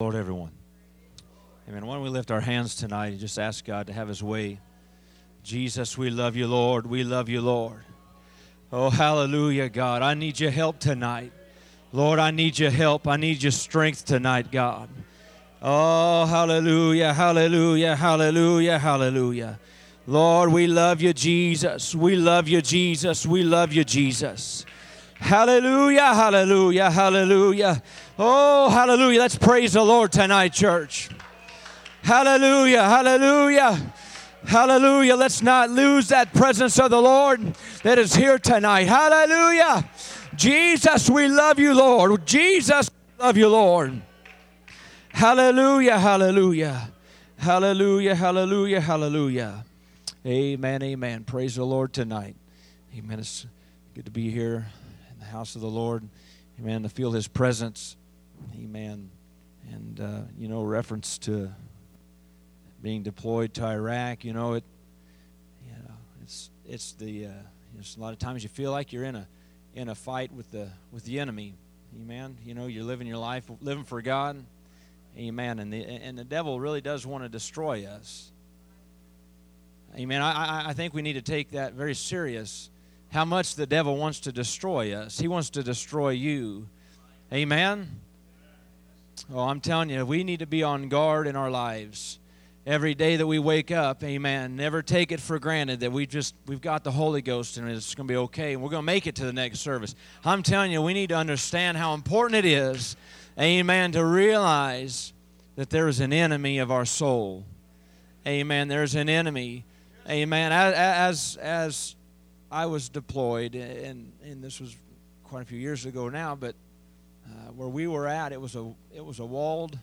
Lord, everyone. Amen. Why don't we lift our hands tonight and just ask God to have His way? Jesus, we love you, Lord. We love you, Lord. Oh, hallelujah, God. I need your help tonight. Lord, I need your help. I need your strength tonight, God. Oh, hallelujah, hallelujah, hallelujah, hallelujah. Lord, we love you, Jesus. We love you, Jesus. We love you, Jesus. Hallelujah, hallelujah, hallelujah. Oh, hallelujah. Let's praise the Lord tonight, church. Hallelujah, hallelujah. Hallelujah. Let's not lose that presence of the Lord that is here tonight. Hallelujah. Jesus, we love you, Lord. Jesus, love you, Lord. Hallelujah, hallelujah. Hallelujah, hallelujah, hallelujah. Amen, amen. Praise the Lord tonight. Amen. It's good to be here house of the Lord. Amen. To feel his presence. Amen. And, uh, you know, reference to being deployed to Iraq, you know, it, you know, it's, it's the, uh, a lot of times you feel like you're in a, in a fight with the, with the enemy. Amen. You know, you're living your life, living for God. Amen. And the, and the devil really does want to destroy us. Amen. I, I think we need to take that very serious. How much the devil wants to destroy us. He wants to destroy you. Amen. Oh, I'm telling you, we need to be on guard in our lives every day that we wake up. Amen. Never take it for granted that we just we've got the Holy Ghost and it's going to be okay and we're going to make it to the next service. I'm telling you, we need to understand how important it is. Amen. To realize that there is an enemy of our soul. Amen. There's an enemy. Amen. As as, as I was deployed, and and this was quite a few years ago now, but uh, where we were at, it was a it was a walled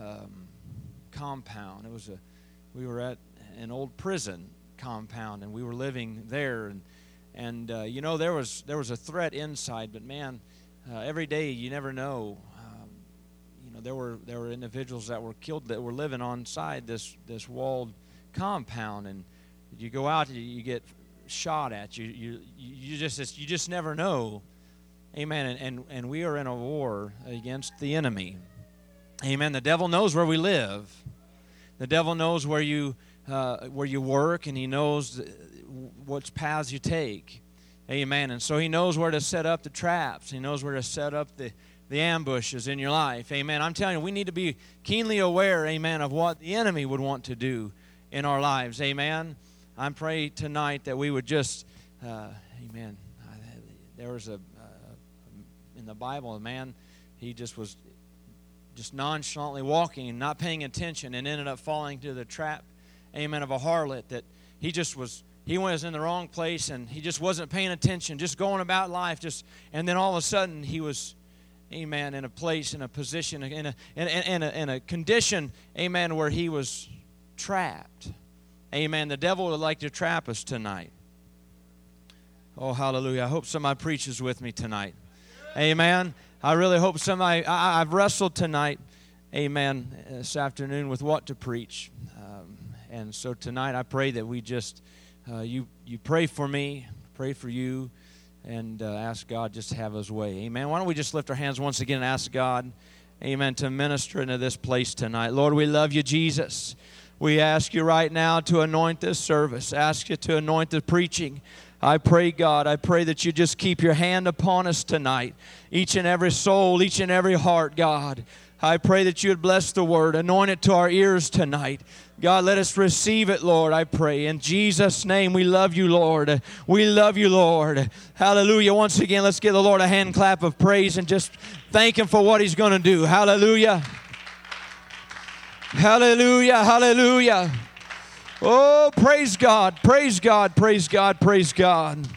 um, compound. It was a we were at an old prison compound, and we were living there, and and uh, you know there was there was a threat inside, but man, uh, every day you never know. Um, you know there were there were individuals that were killed that were living on side this this walled compound, and you go out, you, you get shot at. You you you just you just never know. Amen. And, and and we are in a war against the enemy. Amen. The devil knows where we live. The devil knows where you uh, where you work, and he knows what paths you take. Amen. And so he knows where to set up the traps. He knows where to set up the the ambushes in your life. Amen. I'm telling you, we need to be keenly aware, amen, of what the enemy would want to do in our lives. Amen. I pray tonight that we would just, uh, amen. There was a, uh, in the Bible, a man, he just was just nonchalantly walking and not paying attention and ended up falling to the trap, amen, of a harlot that he just was he was in the wrong place and he just wasn't paying attention, just going about life, just and then all of a sudden he was, amen, in a place, in a position, in a in, in, a, in a condition, amen, where he was trapped. Amen. The devil would like to trap us tonight. Oh, hallelujah. I hope somebody preaches with me tonight. Amen. I really hope somebody, I, have wrestled tonight, amen, this afternoon with what to preach. Um, and so tonight I pray that we just, uh, you, you pray for me, pray for you, and uh, ask God just to have his way. Amen. Why don't we just lift our hands once again and ask God, amen, to minister into this place tonight. Lord, we love you, Jesus. We ask you right now to anoint this service, ask you to anoint the preaching. I pray, God, I pray that you just keep your hand upon us tonight, each and every soul, each and every heart, God. I pray that you would bless the word, anoint it to our ears tonight. God, let us receive it, Lord, I pray. In Jesus' name, we love you, Lord. We love you, Lord. Hallelujah. Once again, let's give the Lord a hand clap of praise and just thank Him for what He's going to do. Hallelujah. Hallelujah, hallelujah. Oh, praise God, praise God, praise God, praise God.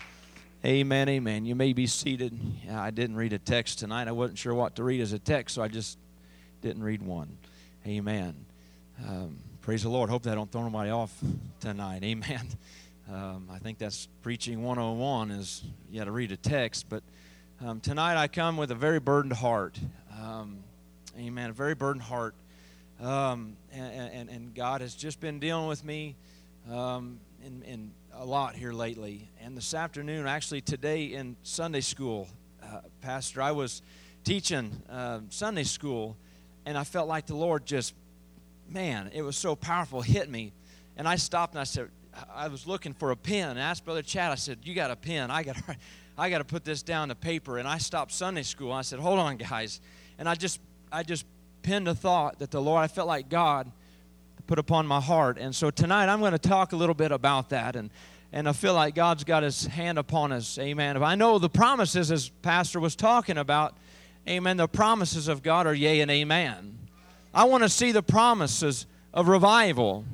Amen, amen. You may be seated. Yeah, I didn't read a text tonight. I wasn't sure what to read as a text, so I just didn't read one. Amen. Um, praise the Lord. Hope that don't throw anybody off tonight. Amen. Um, I think that's preaching 101 is you got to read a text. But um, tonight I come with a very burdened heart. Um, amen. A very burdened heart. Um, and, and, God has just been dealing with me um, in, in, a lot here lately. And this afternoon, actually today in Sunday school, uh, Pastor, I was teaching uh, Sunday school, and I felt like the Lord just, man, it was so powerful, hit me. And I stopped and I said, I was looking for a pen. And I asked Brother Chad, I said, You got a pen? I got I got to put this down to paper. And I stopped Sunday school. I said, Hold on, guys. And I just I just pinned a thought that the Lord, I felt like God put upon my heart. And so tonight I'm going to talk a little bit about that. And and I feel like God's got his hand upon us. Amen. If I know the promises as Pastor was talking about, amen, the promises of God are yea and amen. I want to see the promises of revival.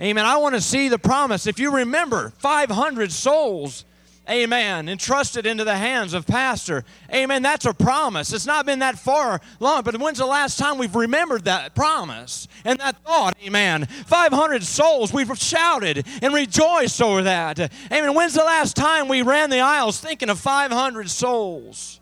Amen. I want to see the promise. If you remember, 500 souls, amen, entrusted into the hands of Pastor. Amen. That's a promise. It's not been that far long, but when's the last time we've remembered that promise and that thought? Amen. 500 souls, we've shouted and rejoiced over that. Amen. When's the last time we ran the aisles thinking of 500 souls?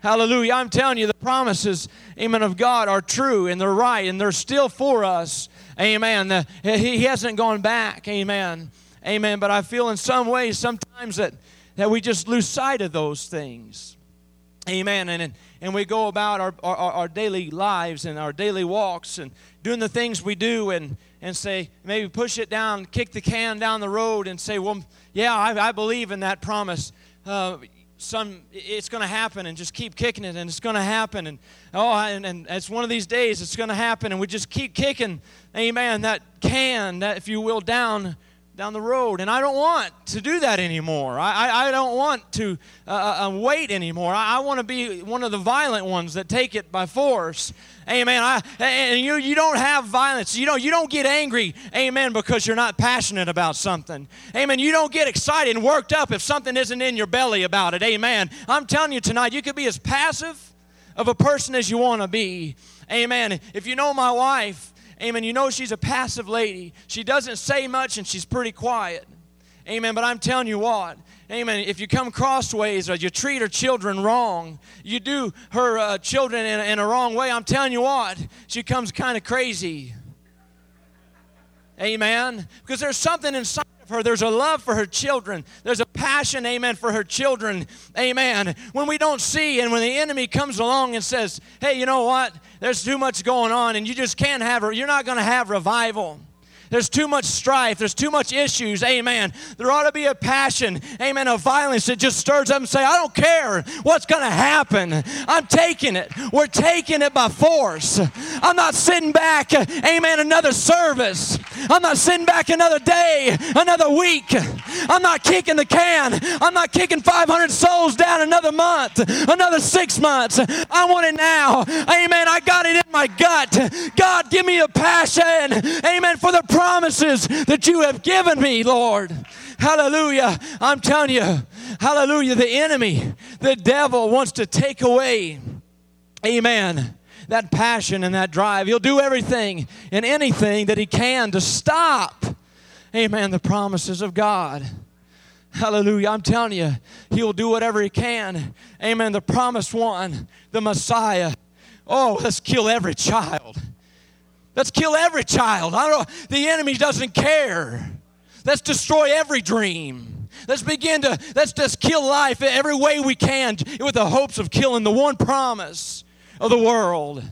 Hallelujah. I'm telling you, the promises, amen, of God are true and they're right and they're still for us. Amen. The, he, he hasn't gone back. Amen. Amen. But I feel in some ways sometimes that, that we just lose sight of those things. Amen. And, and we go about our, our, our daily lives and our daily walks and doing the things we do and, and say, maybe push it down, kick the can down the road and say, well, yeah, I, I believe in that promise. Uh, some it's going to happen and just keep kicking it and it's going to happen and oh and, and it's one of these days it's going to happen and we just keep kicking amen that can that if you will down down the road and i don't want to do that anymore i, I, I don't want to uh, uh, uh wait anymore i, I want to be one of the violent ones that take it by force Amen. I, and you, you don't have violence. You don't, you don't get angry, amen, because you're not passionate about something. Amen. You don't get excited and worked up if something isn't in your belly about it. Amen. I'm telling you tonight, you could be as passive of a person as you want to be. Amen. If you know my wife, amen, you know she's a passive lady. She doesn't say much and she's pretty quiet. Amen. But I'm telling you what, Amen. If you come crossways or you treat her children wrong, you do her uh, children in, in a wrong way, I'm telling you what, she comes kind of crazy. Amen. Because there's something inside her. There's a love for her children. There's a passion, amen, for her children. Amen. When we don't see and when the enemy comes along and says, hey, you know what? There's too much going on and you just can't have her. You're not going to have revival. There's too much strife. There's too much issues. Amen. There ought to be a passion, amen, of violence that just stirs up and say, I don't care what's going to happen. I'm taking it. We're taking it by force. I'm not sitting back, amen, another service. I'm not sitting back another day, another week. I'm not kicking the can. I'm not kicking 500 souls down another month, another six months. I want it now. Amen. I got it in my gut. God, give me a passion. Amen. For the promises that you have given me, Lord. Hallelujah. I'm telling you, hallelujah. The enemy, the devil wants to take away, amen, that passion and that drive. He'll do everything and anything that he can to stop, amen, the promises of God. Hallelujah. I'm telling you, he'll do whatever he can. Amen. The promised one, the Messiah. Oh, let's kill every child. Let's kill every child. I don't. The enemy doesn't care. Let's destroy every dream. Let's begin to, let's just kill life every way we can with the hopes of killing the one promise of the world.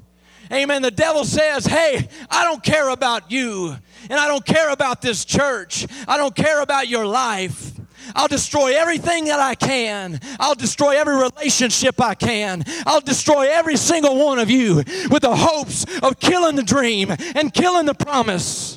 Amen. The devil says, Hey, I don't care about you, and I don't care about this church. I don't care about your life. I'll destroy everything that I can. I'll destroy every relationship I can. I'll destroy every single one of you with the hopes of killing the dream and killing the promise.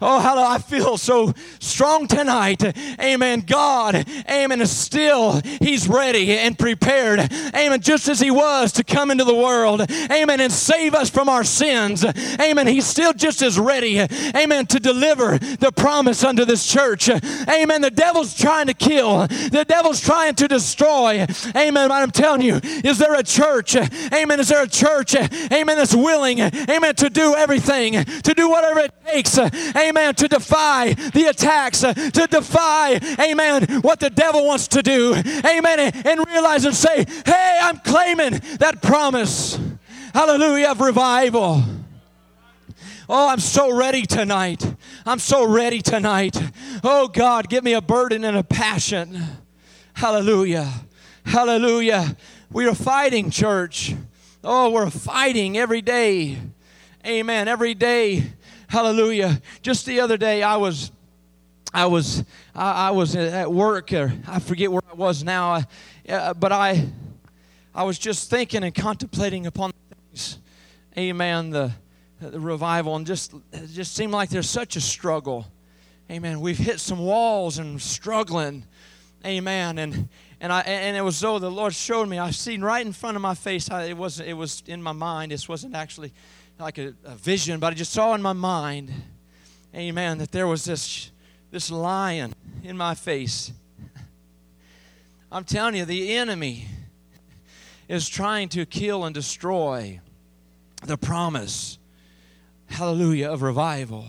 Oh, how I feel so strong tonight. Amen. God, amen, is still, He's ready and prepared. Amen. Just as He was to come into the world. Amen. And save us from our sins. Amen. He's still just as ready. Amen. To deliver the promise unto this church. Amen. The devil's trying to kill, the devil's trying to destroy. Amen. I'm telling you, is there a church? Amen. Is there a church? Amen. That's willing, amen, to do everything, to do whatever it takes. Amen amen, to defy the attacks, uh, to defy, amen, what the devil wants to do, amen, and realize and say, hey, I'm claiming that promise, hallelujah, of revival. Oh, I'm so ready tonight. I'm so ready tonight. Oh, God, give me a burden and a passion. Hallelujah. Hallelujah. We are fighting, church. Oh, we're fighting every day. Amen. Every day. Hallelujah. Just the other day, I was. I was I, I was at work, or I forget where I was now, uh, but I I was just thinking and contemplating upon things. Amen. The, the revival and just it just seemed like there's such a struggle. Amen. We've hit some walls and struggling. Amen. And and I and it was though the Lord showed me. I seen right in front of my face. I, it was it was in my mind. This wasn't actually like a, a vision, but I just saw in my mind. Amen. That there was this this lion in my face. I'm telling you, the enemy is trying to kill and destroy the promise, hallelujah, of revival.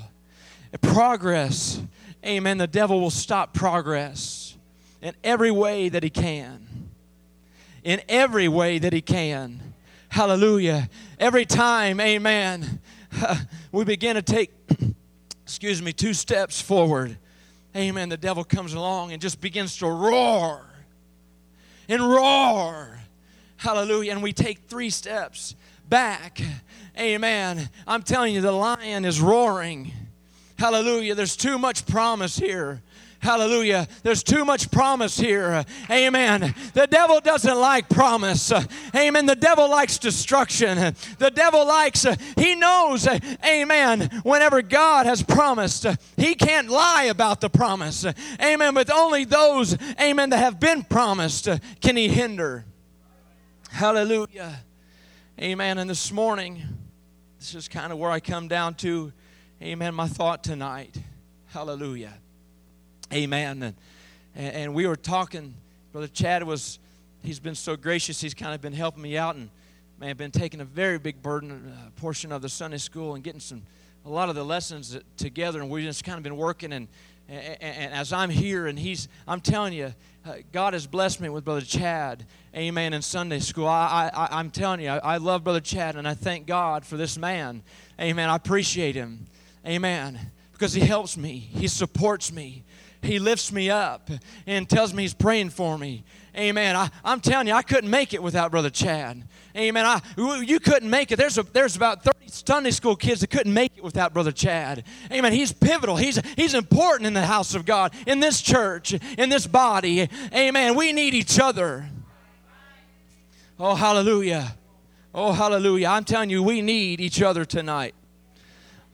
Progress, amen. The devil will stop progress in every way that he can. In every way that he can. Hallelujah. Every time, amen, we begin to take, excuse me, two steps forward, amen, the devil comes along and just begins to roar and roar Hallelujah. And we take three steps back. Amen. I'm telling you, the lion is roaring. Hallelujah. There's too much promise here. Hallelujah. There's too much promise here. Amen. The devil doesn't like promise. Amen. The devil likes destruction. The devil likes, he knows, amen, whenever God has promised, he can't lie about the promise. Amen. But only those, amen, that have been promised can he hinder. Hallelujah. Amen. And this morning, this is kind of where I come down to, amen, my thought tonight. Hallelujah. Amen. And, and we were talking, Brother Chad was, he's been so gracious. He's kind of been helping me out and, man, been taking a very big burden, uh, portion of the Sunday school and getting some, a lot of the lessons together. And we've just kind of been working and, and, and as I'm here and he's, I'm telling you, uh, God has blessed me with Brother Chad, amen, in Sunday school. I, I, I'm telling you, I, I love Brother Chad and I thank God for this man, amen. I appreciate him, amen, because he helps me, he supports me, he lifts me up and tells me he's praying for me, amen. I, I'm telling you, I couldn't make it without Brother Chad. Amen. I, you couldn't make it. There's, a, there's about 30 Sunday school kids that couldn't make it without Brother Chad. Amen. He's pivotal. He's, he's important in the house of God, in this church, in this body. Amen. We need each other. Oh, hallelujah. Oh, hallelujah. I'm telling you, we need each other tonight.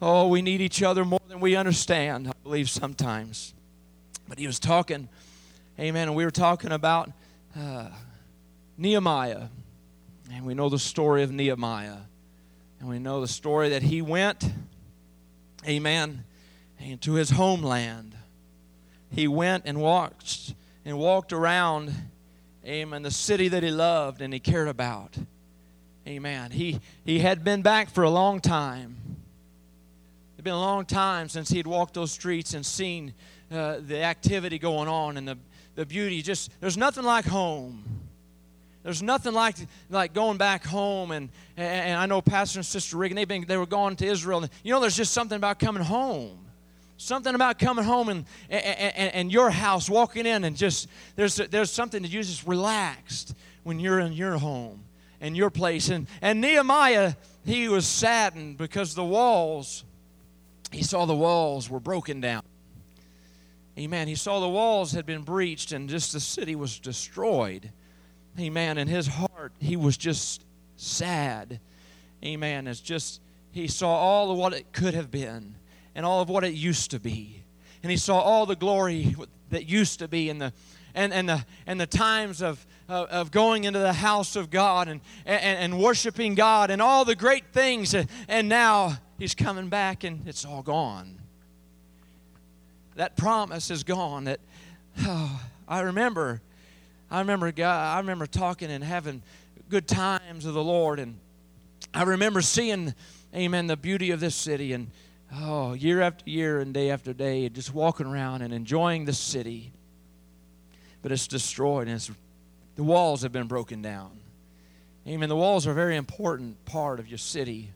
Oh, we need each other more than we understand, I believe, sometimes. But he was talking, amen, and we were talking about uh, Nehemiah. And we know the story of Nehemiah. And we know the story that he went, amen, into his homeland. He went and walked and walked around, amen, the city that he loved and he cared about. Amen. He, he had been back for a long time. It had been a long time since he had walked those streets and seen uh, the activity going on and the, the beauty. Just there's nothing like home. There's nothing like like going back home and, and I know Pastor and Sister Regan they've been they were going to Israel and you know there's just something about coming home. Something about coming home and, and, and your house, walking in, and just there's there's something that you just relaxed when you're in your home and your place. And and Nehemiah, he was saddened because the walls, he saw the walls were broken down. Amen. He saw the walls had been breached and just the city was destroyed. Amen. In his heart, he was just sad. Amen. It's just, he saw all of what it could have been and all of what it used to be. And he saw all the glory that used to be and the, and, and the, and the times of, of, of going into the house of God and, and, and worshiping God and all the great things. And now he's coming back and it's all gone. That promise is gone. That, oh, I remember I remember God, I remember talking and having good times with the Lord, and I remember seeing, Amen, the beauty of this city, and oh, year after year and day after day, just walking around and enjoying the city. But it's destroyed, and it's, the walls have been broken down. Amen. The walls are a very important part of your city.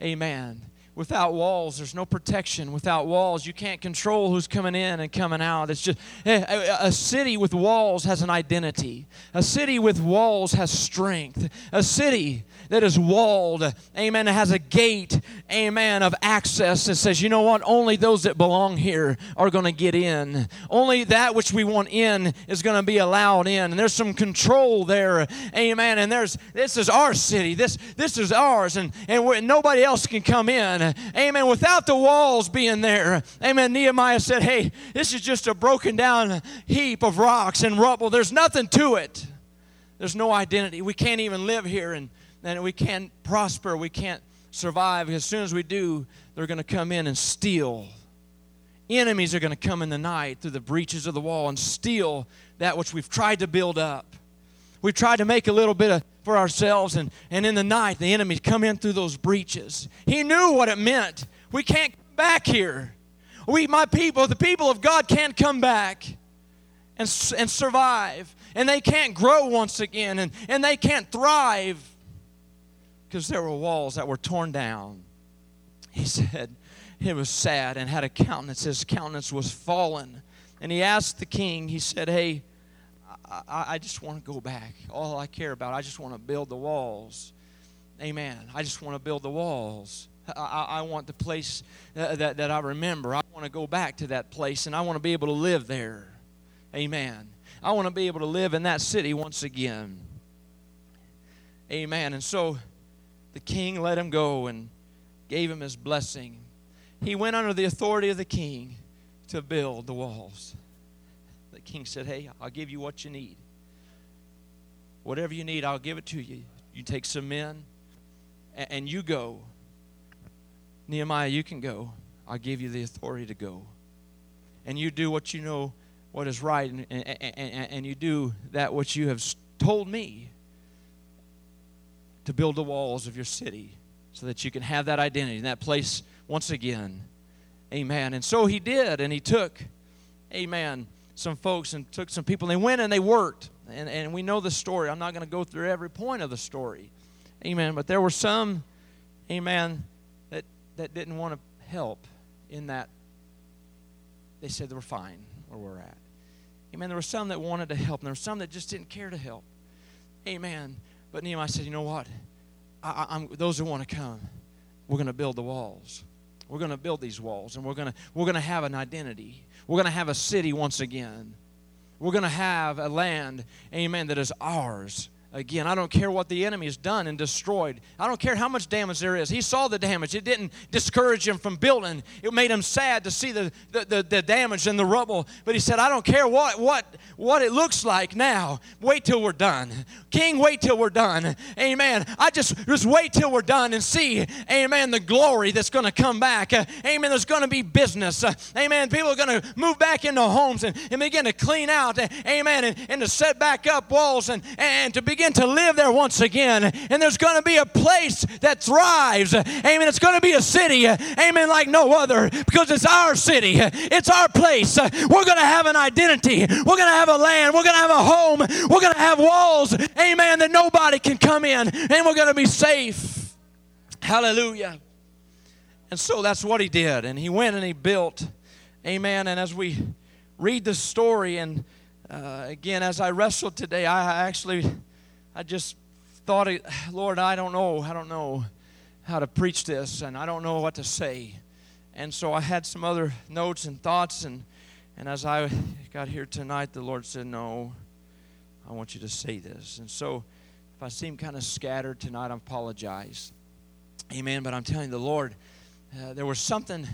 Amen. Without walls, there's no protection. Without walls, you can't control who's coming in and coming out. It's just eh, a, a, city with walls has an identity. A city with walls has strength. A city that is walled, amen, has a gate, amen, of access that says, you know what, only those that belong here are going to get in. Only that which we want in is going to be allowed in. And there's some control there, amen. And there's this is our city. This this is ours, and and nobody else can come in, amen. Without the walls being there, amen. Nehemiah said, hey, this is just a broken down heap of rocks and rubble. There's nothing to it. There's no identity. We can't even live here and and we can't prosper, we can't survive. As soon as we do, they're going to come in and steal. Enemies are going to come in the night through the breaches of the wall and steal that which we've tried to build up. We've tried to make a little bit of, for ourselves, and, and in the night, the enemies come in through those breaches. He knew what it meant. We can't come back here. We, my people, the people of God, can't come back and, and survive. And they can't grow once again, and, and they can't thrive because there were walls that were torn down. He said it was sad and had a countenance. His countenance was fallen. And he asked the king, he said, Hey, I, I just want to go back. All I care about, I just want to build the walls. Amen. I just want to build the walls. I, I, want the place that, that, that I remember. I want to go back to that place and I want to be able to live there. Amen. I want to be able to live in that city once again. Amen. And so the king let him go and gave him his blessing. He went under the authority of the king to build the walls. King said, Hey, I'll give you what you need. Whatever you need, I'll give it to you. You take some men and you go. Nehemiah, you can go. I'll give you the authority to go. And you do what you know what is right, and, and, and, and you do that which you have told me to build the walls of your city so that you can have that identity in that place once again. Amen. And so he did, and he took, amen, some folks and took some people, and they went and they worked. And, and we know the story. I'm not going to go through every point of the story. Amen. But there were some, amen, that, that didn't want to help in that. They said they were fine where we're at. Amen. There were some that wanted to help, and there were some that just didn't care to help. Amen. But Nehemiah said, you know what? I, I'm, those who want to come, we're going to build the walls. We're going to build these walls, and we're going to we're going to have an identity. We're going to have a city once again. We're going to have a land, amen, that is ours again. I don't care what the enemy has done and destroyed. I don't care how much damage there is. He saw the damage. It didn't discourage him from building. It made him sad to see the, the, the, the, damage and the rubble. But he said, I don't care what, what, what it looks like now. Wait till we're done. King, wait till we're done. Amen. I just, just wait till we're done and see, amen, the glory that's going to come back. Amen. There's going to be business. Amen. People are going to move back into homes and, and begin to clean out. Amen. And, and to set back up walls and, and to begin begin to live there once again. And there's going to be a place that thrives. Amen. It's going to be a city. Amen. Like no other because it's our city. It's our place. We're going to have an identity. We're going to have a land. We're going to have a home. We're going to have walls. Amen. That nobody can come in. And we're going to be safe. Hallelujah. And so that's what he did. And he went and he built. Amen. And as we read the story, and uh, again, as I wrestled today, I actually I just thought, Lord, I don't know. I don't know how to preach this, and I don't know what to say. And so I had some other notes and thoughts, and, and as I got here tonight, the Lord said, No, I want you to say this. And so if I seem kind of scattered tonight, I apologize. Amen. But I'm telling the Lord, uh, there was something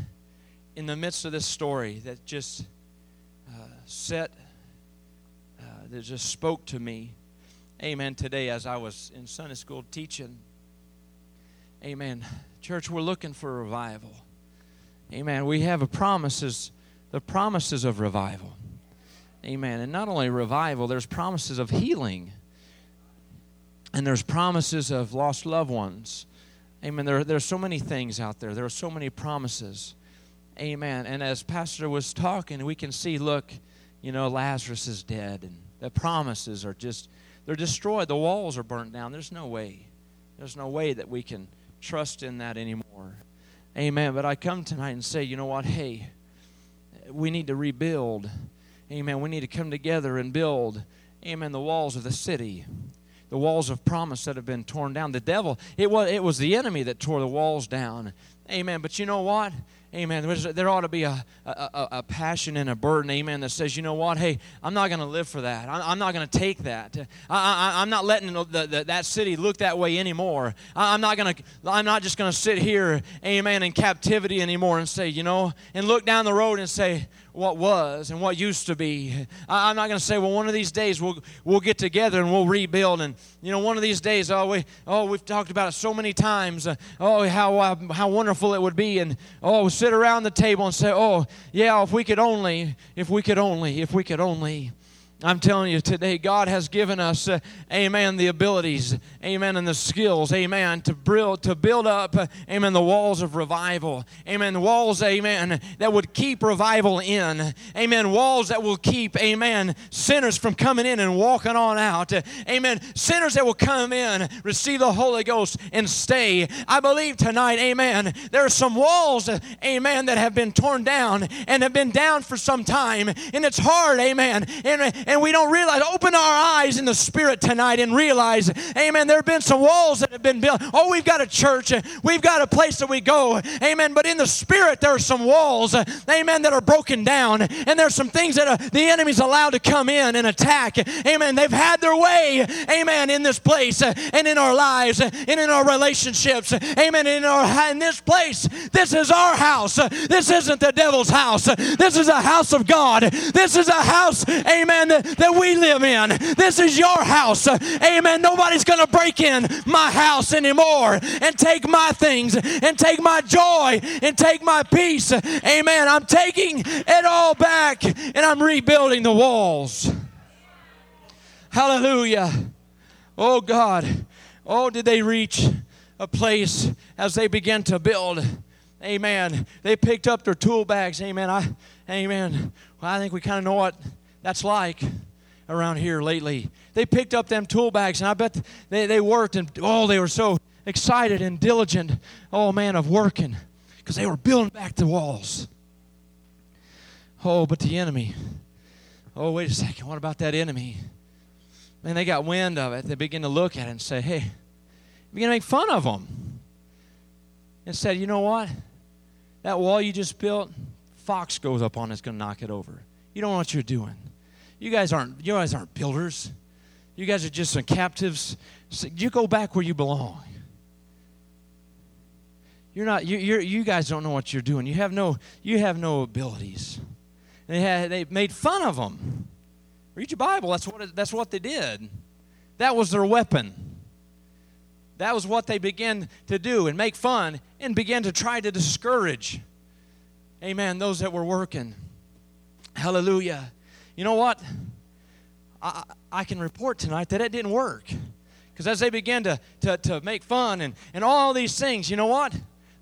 in the midst of this story that just uh, set, uh, that just spoke to me Amen. Today, as I was in Sunday school teaching, Amen. Church, we're looking for revival. Amen. We have promises, the promises of revival. Amen. And not only revival, there's promises of healing. And there's promises of lost loved ones. Amen. There, there are so many things out there. There are so many promises. Amen. And as Pastor was talking, we can see, look, you know, Lazarus is dead. And the promises are just they're destroyed. The walls are burnt down. There's no way. There's no way that we can trust in that anymore. Amen. But I come tonight and say, you know what? Hey, we need to rebuild. Amen. We need to come together and build, amen, the walls of the city. The walls of promise that have been torn down. The devil, it was, it was the enemy that tore the walls down. Amen. But you know what? Amen. There ought to be a, a, a, passion and a burden, amen, that says, you know what? Hey, I'm not going to live for that. I'm not going to take that. I, am not letting the, the, that city look that way anymore. I, am not going to. I'm not just going to sit here, amen, in captivity anymore and say, you know, and look down the road and say, what was and what used to be. I, am not going to say, well, one of these days we'll we'll get together and we'll rebuild. And you know, one of these days, oh, we oh we've talked about it so many times. Uh, oh, how uh, how wonderful it would be, and oh, sit around the table and say, oh, yeah, if we could only, if we could only, if we could only. I'm telling you today, God has given us, uh, amen, the abilities, amen, and the skills, amen, to build, to build up, uh, amen, the walls of revival, amen, walls, amen, that would keep revival in, amen, walls that will keep, amen, sinners from coming in and walking on out, uh, amen, sinners that will come in, receive the Holy Ghost, and stay. I believe tonight, amen, there are some walls, amen, that have been torn down and have been down for some time, and it's hard, amen, and and we don't realize. Open our eyes in the spirit tonight and realize, amen, there have been some walls that have been built. Oh, we've got a church, we've got a place that we go, amen, but in the spirit, there are some walls, amen, that are broken down, and there's some things that are, the enemy's allowed to come in and attack, amen. They've had their way, amen, in this place uh, and in our lives uh, and in our relationships, amen, in, our, in this place. This is our house. This isn't the devil's house. This is a house of God. This is a house, amen, that we live in. This is your house. Amen. Nobody's going to break in my house anymore and take my things and take my joy and take my peace. Amen. I'm taking it all back and I'm rebuilding the walls. Hallelujah. Oh God. Oh, did they reach a place as they began to build? Amen. They picked up their tool bags. Amen. I, amen. Well, I think we kind of know what that's like around here lately. They picked up them tool bags, and I bet they, they worked, and oh, they were so excited and diligent, oh man, of working because they were building back the walls. Oh, but the enemy. Oh, wait a second. What about that enemy? Man, they got wind of it. They begin to look at it and say, hey, begin to make fun of them. And said, you know what? That wall you just built, fox goes up on it, it's going to knock it over. You don't know what you're doing. You guys aren't you guys aren't builders. You guys are just some captives. You go back where you belong. You're not you you you guys don't know what you're doing. You have no you have no abilities. They had they made fun of them. Read your Bible. That's what that's what they did. That was their weapon. That was what they began to do and make fun and began to try to discourage. Amen. Those that were working. Hallelujah. You know what? I, I can report tonight that it didn't work. Because as they began to, to, to make fun and, and all these things, you know what?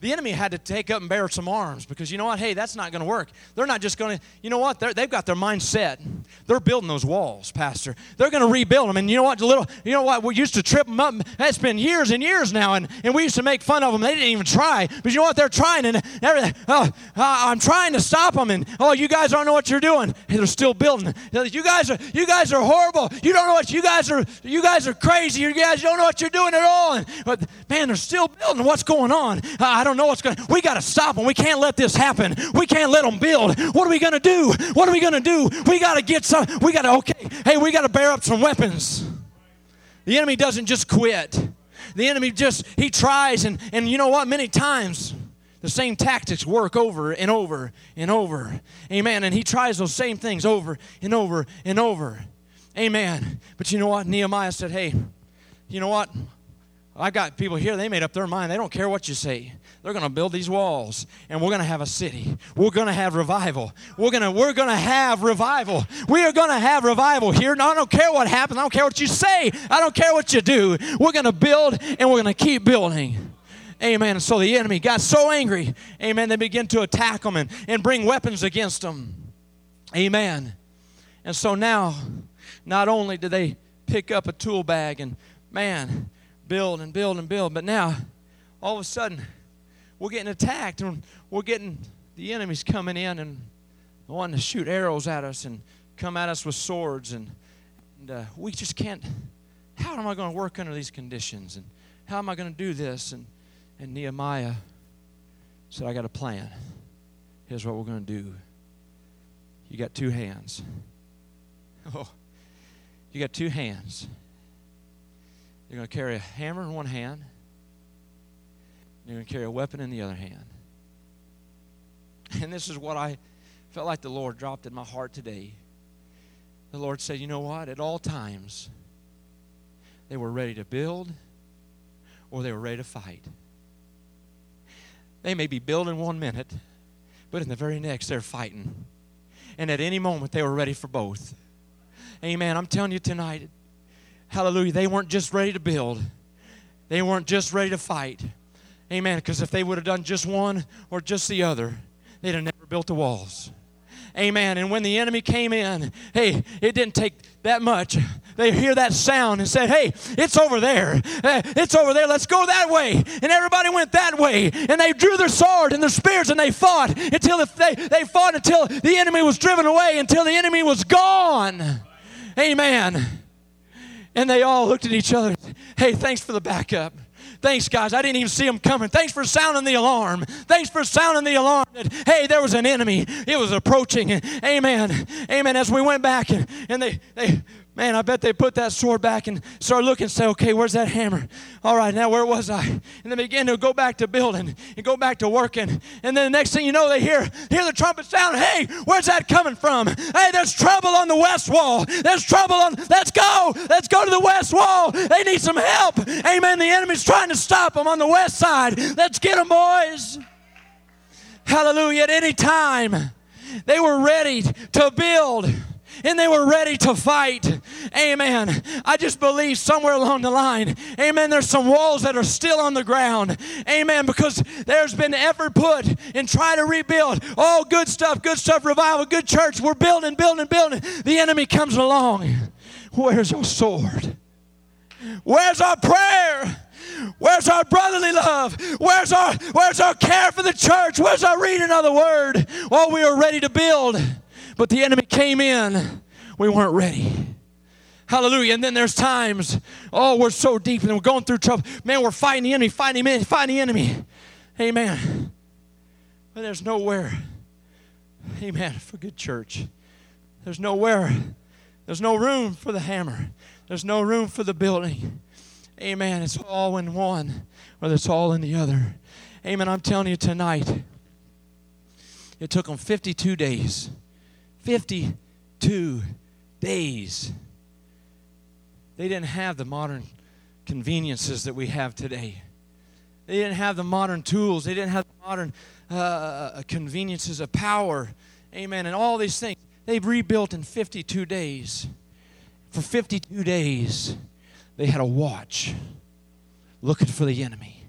The enemy had to take up and bear some arms because you know what? Hey, that's not going to work. They're not just going to, you know what? they have got their mind set. They're building those walls, Pastor. They're going to rebuild them. And you know what? Little, you know what? We used to trip them up. That's been years and years now, and, and we used to make fun of them. They didn't even try. But you know what? They're trying, and everything. Oh, uh, I'm trying to stop them, and oh, you guys don't know what you're doing. Hey, they're still building. You guys are, you guys are horrible. You don't know what you guys are. You guys are crazy. You guys don't know what you're doing at all. And, but man, they're still building. What's going on? Don't know what's going to. We got to stop them. We can't let this happen. We can't let them build. What are we going to do? What are we going to do? We got to get some. We got to okay. Hey, we got to bear up some weapons. The enemy doesn't just quit. The enemy just he tries and and you know what? Many times the same tactics work over and over and over. Amen. And he tries those same things over and over and over. Amen. But you know what? Nehemiah said, "Hey, you know what? I got people here, they made up their mind. They don't care what you say. They're going to build these walls and we're going to have a city. We're going to have revival. We're going to we're going to have revival. We are going to have revival here. No, I don't care what happens. I don't care what you say. I don't care what you do. We're going to build and we're going to keep building. Amen. And so the enemy got so angry. Amen. They began to attack them and, and bring weapons against them. Amen. And so now, not only did they pick up a tool bag and, man, build and build and build. But now, all of a sudden, we're getting attacked and we're getting the enemies coming in and wanting to shoot arrows at us and come at us with swords and, and uh, we just can't how am i going to work under these conditions and how am i going to do this? And, and nehemiah said i got a plan. Here's what we're going to do. You got two hands. Oh you got two hands you're going to carry a hammer in one hand you're going to carry a weapon in the other hand and this is what i felt like the lord dropped in my heart today the Lord said, You know what? At all times, they were ready to build or they were ready to fight. They may be building one minute, but in the very next, they're fighting. And at any moment, they were ready for both. Amen. I'm telling you tonight, hallelujah, they weren't just ready to build, they weren't just ready to fight. Amen. Because if they would have done just one or just the other, they'd have never built the walls. Amen. And when the enemy came in, hey, it didn't take that much. They hear that sound and said, Hey, it's over there. Uh, it's over there. Let's go that way. And everybody went that way. And they drew their sword and their spears and they fought until they, they fought until the enemy was driven away, until the enemy was gone. Amen. And they all looked at each other. Hey, thanks for the backup. Thanks, guys. I didn't even see them coming. Thanks for sounding the alarm. Thanks for sounding the alarm that, hey, there was an enemy. It was approaching. Amen. Amen. As we went back and, and they, they Man, I bet they put that sword back and start looking and say, okay, where's that hammer? All right, now where was I? And they begin to go back to building and go back to working. And then the next thing you know, they hear, hear the trumpet sound. Hey, where's that coming from? Hey, there's trouble on the west wall. There's trouble on, let's go. Let's go to the west wall. They need some help. Amen. The enemy's trying to stop them on the west side. Let's get them, boys. Hallelujah. At any time, they were ready to build and they were ready to fight. Amen. I just believe somewhere along the line, amen, there's some walls that are still on the ground. Amen. Because there's been effort put in trying to rebuild. Oh, good stuff, good stuff, revival, good church. We're building, building, building. The enemy comes along. Where's our sword? Where's our prayer? Where's our brotherly love? Where's our where's our care for the church? Where's our reading of the word? Well, we were ready to build. But the enemy came in. We weren't ready. Hallelujah. And then there's times, oh, we're so deep and we're going through trouble. Man, we're fighting the enemy, fighting him, fighting the enemy. Amen. But there's nowhere, amen, for good church. There's nowhere, there's no room for the hammer. There's no room for the building. Amen. It's all in one, or it's all in the other. Amen. I'm telling you tonight, it took them 52 days 52 days. They didn't have the modern conveniences that we have today. They didn't have the modern tools. They didn't have the modern uh, uh conveniences of power. Amen. And all these things. They rebuilt in 52 days. For 52 days, they had a watch looking for the enemy.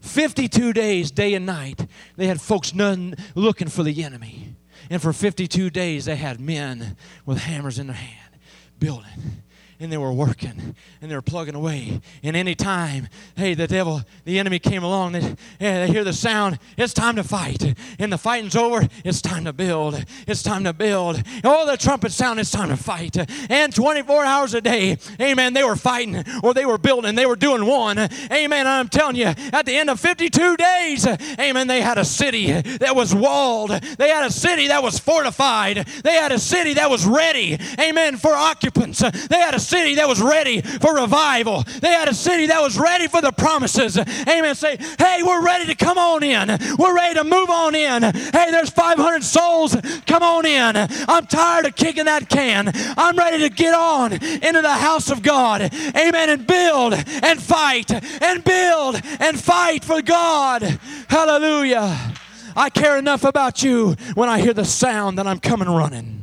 52 days, day and night, they had folks none looking for the enemy. And for 52 days, they had men with hammers in their hand building and they were working and they were plugging away. And any time, hey, the devil, the enemy came along, they, yeah, they hear the sound, it's time to fight. And the fighting's over, it's time to build. It's time to build. Oh, the trumpet sound, it's time to fight. And 24 hours a day, amen, they were fighting or they were building, they were doing one. Amen. I'm telling you, at the end of 52 days, amen, they had a city that was walled. They had a city that was fortified. They had a city that was ready, amen, for occupants. They had a city that was ready for revival. They had a city that was ready for the promises. Amen. Say, hey, we're ready to come on in. We're ready to move on in. Hey, there's 500 souls. Come on in. I'm tired of kicking that can. I'm ready to get on into the house of God. Amen. And build and fight and build and fight for God. Hallelujah. I care enough about you when I hear the sound that I'm coming running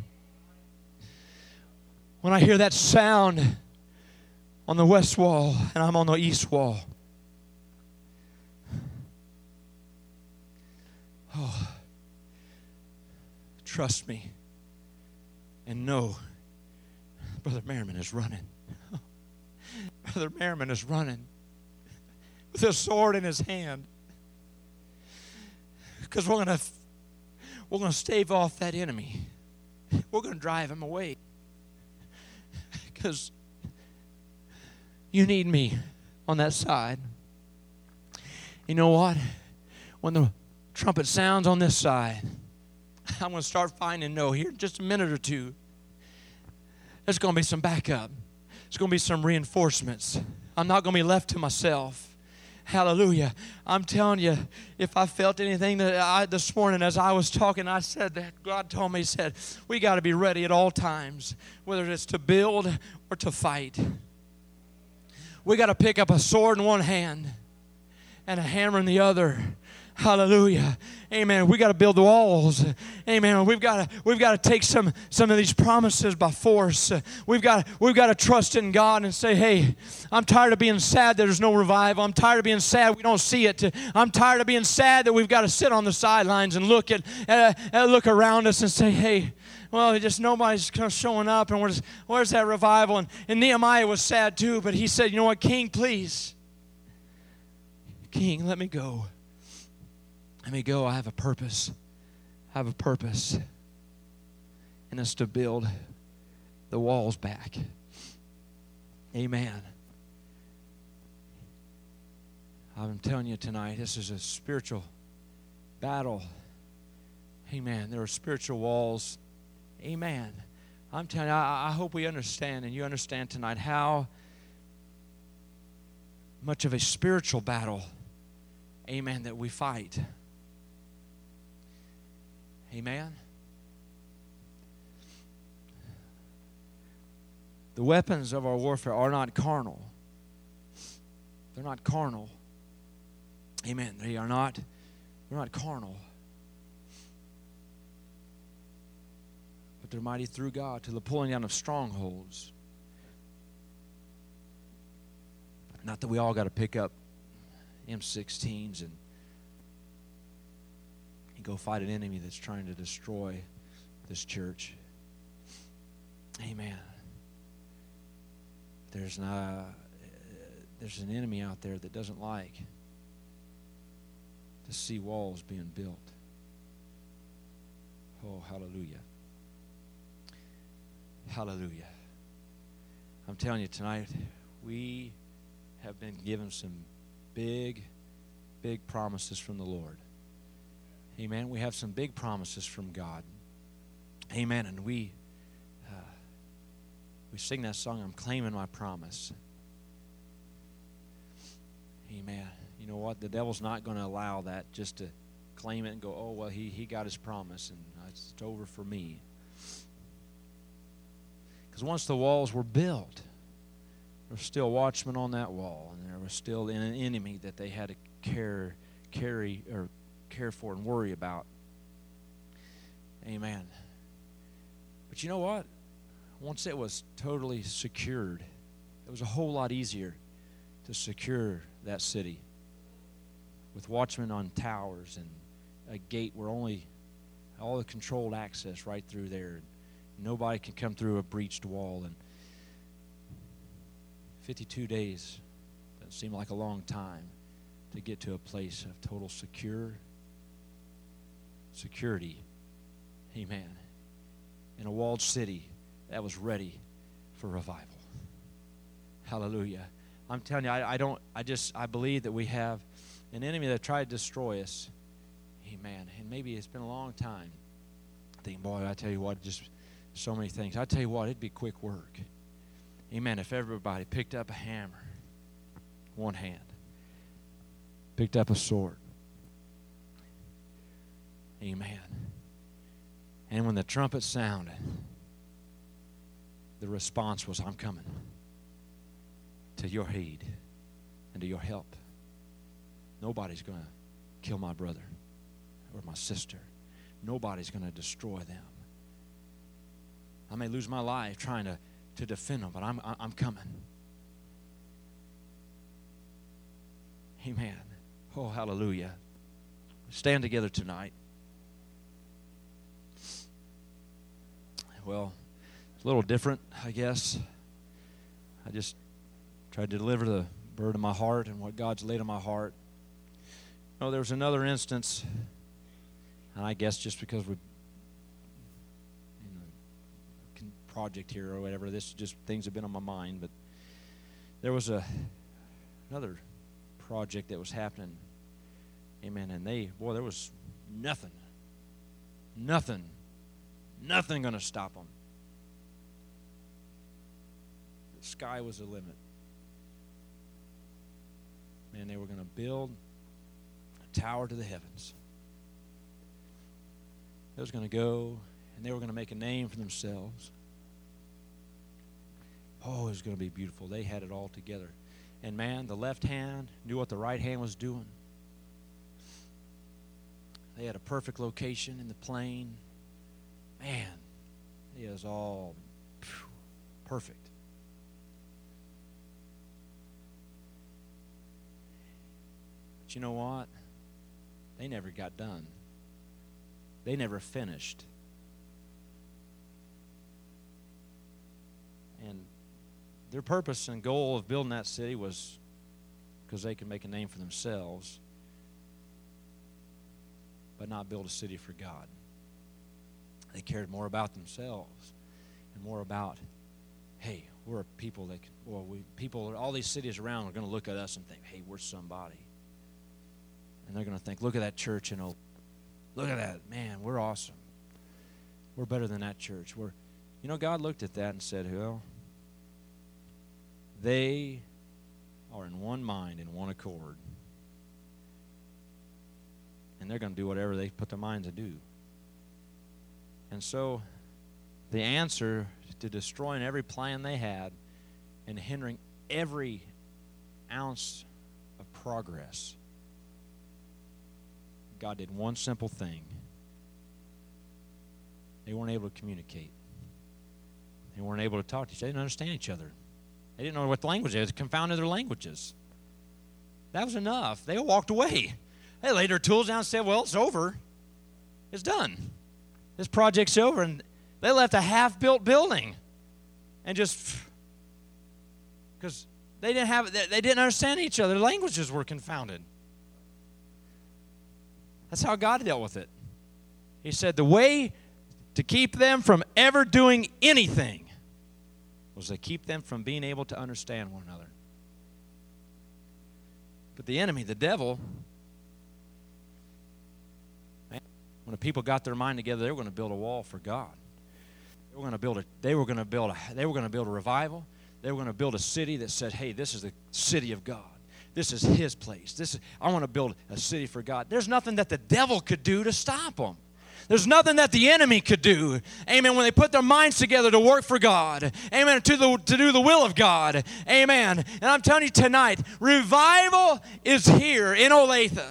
when I hear that sound on the west wall and I'm on the east wall. Oh, trust me and know Brother Merriman is running. Brother Merriman is running with a sword in his hand. because we're going to we're going to stave off that enemy. We're going to drive him away. Because you need me on that side. You know what? When the trumpet sounds on this side, I'm going to start finding no here in just a minute or two. There's going to be some backup. There's going to be some reinforcements. I'm not going to be left to myself. Hallelujah. I'm telling you, if I felt anything that I this morning as I was talking, I said that God told me, He said, we got to be ready at all times, whether it's to build or to fight. We got to pick up a sword in one hand and a hammer in the other Hallelujah. Amen. We got to build the walls. Amen. We've got to we've got to take some some of these promises by force. We've got we've got to trust in God and say, "Hey, I'm tired of being sad that there's no revival. I'm tired of being sad we don't see it. I'm tired of being sad that we've got to sit on the sidelines and look at uh, look around us and say, "Hey, well, just nobody's showing up, and where's where's that revival?" And, and Nehemiah was sad too, but he said, "You know what, King, please, King, let me go." Let me go. I have a purpose. I have a purpose. And it's to build the walls back. Amen. I'm telling you tonight, this is a spiritual battle. Amen. There are spiritual walls. Amen. I'm telling you, I, I hope we understand and you understand tonight how much of a spiritual battle, amen, that we fight. Amen. The weapons of our warfare are not carnal. They're not carnal. Amen. They are not they're not carnal. But they're mighty through God to the pulling down of strongholds. Not that we all got to pick up M16s and go fight an enemy that's trying to destroy this church. Amen. There's not there's an enemy out there that doesn't like to see walls being built. Oh, hallelujah. Hallelujah. I'm telling you tonight, we have been given some big, big promises from the Lord. Amen. We have some big promises from God. Amen. And we uh, we sing that song, I'm claiming my promise. Amen. You know what? The devil's not going to allow that just to claim it and go, oh, well, he, he got his promise and it's over for me. Because once the walls were built, there were still watchmen on that wall, and there was still an enemy that they had to care, carry or care for and worry about. Amen. But you know what? Once it was totally secured, it was a whole lot easier to secure that city with watchmen on towers and a gate where only all the controlled access right through there. Nobody can come through a breached wall. And 52 days doesn't seem like a long time to get to a place of total secure security. Amen. In a walled city that was ready for revival. Hallelujah. I'm telling you, I, I don't, I just, I believe that we have an enemy that tried to destroy us. Amen. And maybe it's been a long time. Think, boy, I tell you what, just so many things. I tell you what, it'd be quick work. Amen. If everybody picked up a hammer, one hand, picked up a sword, Amen. And when the trumpet sounded, the response was, I'm coming to your aid and to your help. Nobody's going to kill my brother or my sister. Nobody's going to destroy them. I may lose my life trying to, to defend them, but I'm, I'm coming. Amen. Oh, hallelujah. Stand together tonight. Well, it's a little different, I guess. I just tried to deliver the burden of my heart and what God's laid on my heart. You know, there was another instance And I guess just because we, know, con- project here or whatever, this just things have been on my mind. But there was a another project that was happening. Amen. And they, boy, there was nothing, nothing, nothing going to stop them. The sky was the limit. Man, they were going to build a tower to the heavens. They was going to go and they were going to make a name for themselves. Oh, it was going to be beautiful. They had it all together. And man, the left hand knew what the right hand was doing. They had a perfect location in the plain. Man, it was all perfect. But you know what? They never got done. They never finished. And their purpose and goal of building that city was because they could make a name for themselves, but not build a city for God. They cared more about themselves and more about, hey, we're a people that, can, well, we people, all these cities around are going to look at us and think, hey, we're somebody. And they're going to think, look at that church and oh, look at that, man, we're awesome. We're better than that church. We're, you know, God looked at that and said, well, they are in one mind, in one accord. And they're going to do whatever they put their minds to do. And so, the answer to destroying every plan they had and hindering every ounce of progress, God did one simple thing. They weren't able to communicate. They weren't able to talk to each other. They didn't understand each other. They didn't know what the language is. It Confounded their languages. That was enough. They walked away. They laid their tools down and said, Well, it's over. It's done. This project's over. And they left a half built building and just because they didn't have they didn't understand each other. Languages were confounded. That's how God dealt with it. He said the way to keep them from ever doing anything was to keep them from being able to understand one another. But the enemy, the devil, man, when the people got their mind together, they were going to build a wall for God. They were going to build a. They were going to build a. They were going to build a revival. They were going to build a city that said, "Hey, this is the city of God. This is His place. This is. I want to build a city for God." There's nothing that the devil could do to stop them. There's nothing that the enemy could do. Amen. When they put their minds together to work for God. Amen. To, the, to do the will of God. Amen. And I'm telling you tonight, revival is here in Olathe.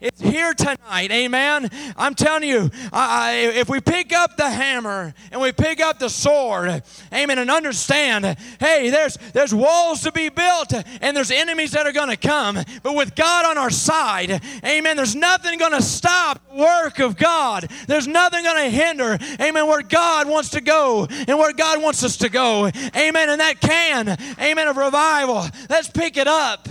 It's here tonight. Amen. I'm telling you, I, if we pick up the hammer and we pick up the sword, amen, and understand, hey, there's there's walls to be built and there's enemies that are going to come. But with God on our side, amen, there's nothing going to stop the work of God. There's nothing going to hinder, amen, where God wants to go and where God wants us to go. Amen. And that can, amen, of revival. Let's pick it up.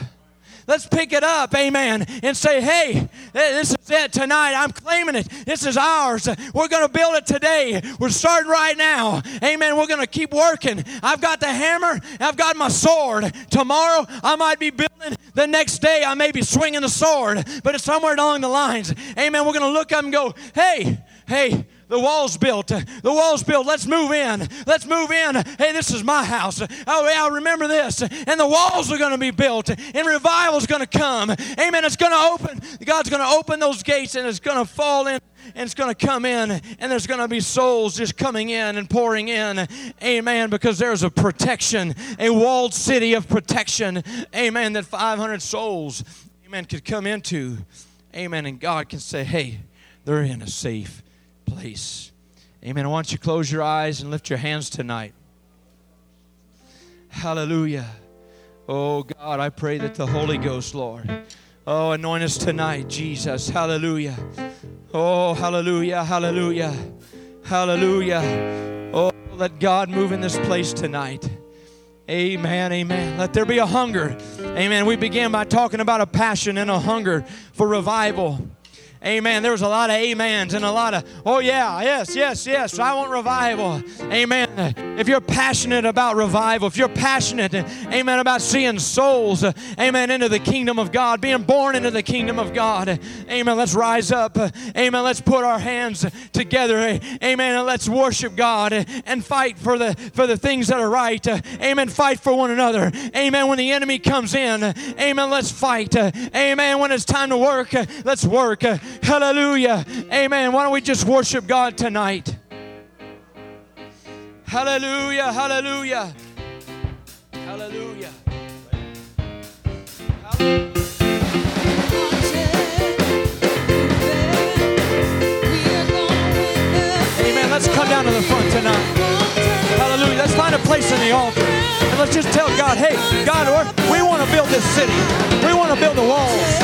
Let's pick it up, amen, and say, hey, this is it tonight. I'm claiming it. This is ours. We're going to build it today. We're starting right now, amen. We're going to keep working. I've got the hammer, I've got my sword. Tomorrow, I might be building. The next day, I may be swinging the sword, but it's somewhere along the lines, amen. We're going to look up and go, hey, hey, the wall's built. The wall's built. Let's move in. Let's move in. Hey, this is my house. Oh, yeah, remember this. And the walls are going to be built. And revival's going to come. Amen. It's going to open. God's going to open those gates and it's going to fall in and it's going to come in and there's going to be souls just coming in and pouring in amen because there's a protection a walled city of protection amen that 500 souls amen could come into amen and god can say hey they're in a safe place. Amen. I want you to close your eyes and lift your hands tonight. Hallelujah. Oh God, I pray that the Holy Ghost, Lord, oh, anoint us tonight, Jesus. Hallelujah. Oh, hallelujah, hallelujah, hallelujah. Oh, let God move in this place tonight. Amen, amen. Let there be a hunger. Amen. We began by talking about a passion and a hunger for revival. Amen. There was a lot of amens and a lot of, oh yeah, yes, yes, yes. I want revival. Amen. If you're passionate about revival, if you're passionate, amen, about seeing souls, amen, into the kingdom of God, being born into the kingdom of God, amen. Let's rise up. Amen. Let's put our hands together. Amen. And let's worship God and fight for the for the things that are right. Amen. Fight for one another. Amen. When the enemy comes in, amen, let's fight. Amen. When it's time to work, let's work. Hallelujah. Amen. Why don't we just worship God tonight? Hallelujah. Hallelujah. Hallelujah. Amen. Let's come down to the front tonight. Hallelujah. Let's find a place in the altar. And let's just tell God, hey, God, we want to build this city. We want to build the walls.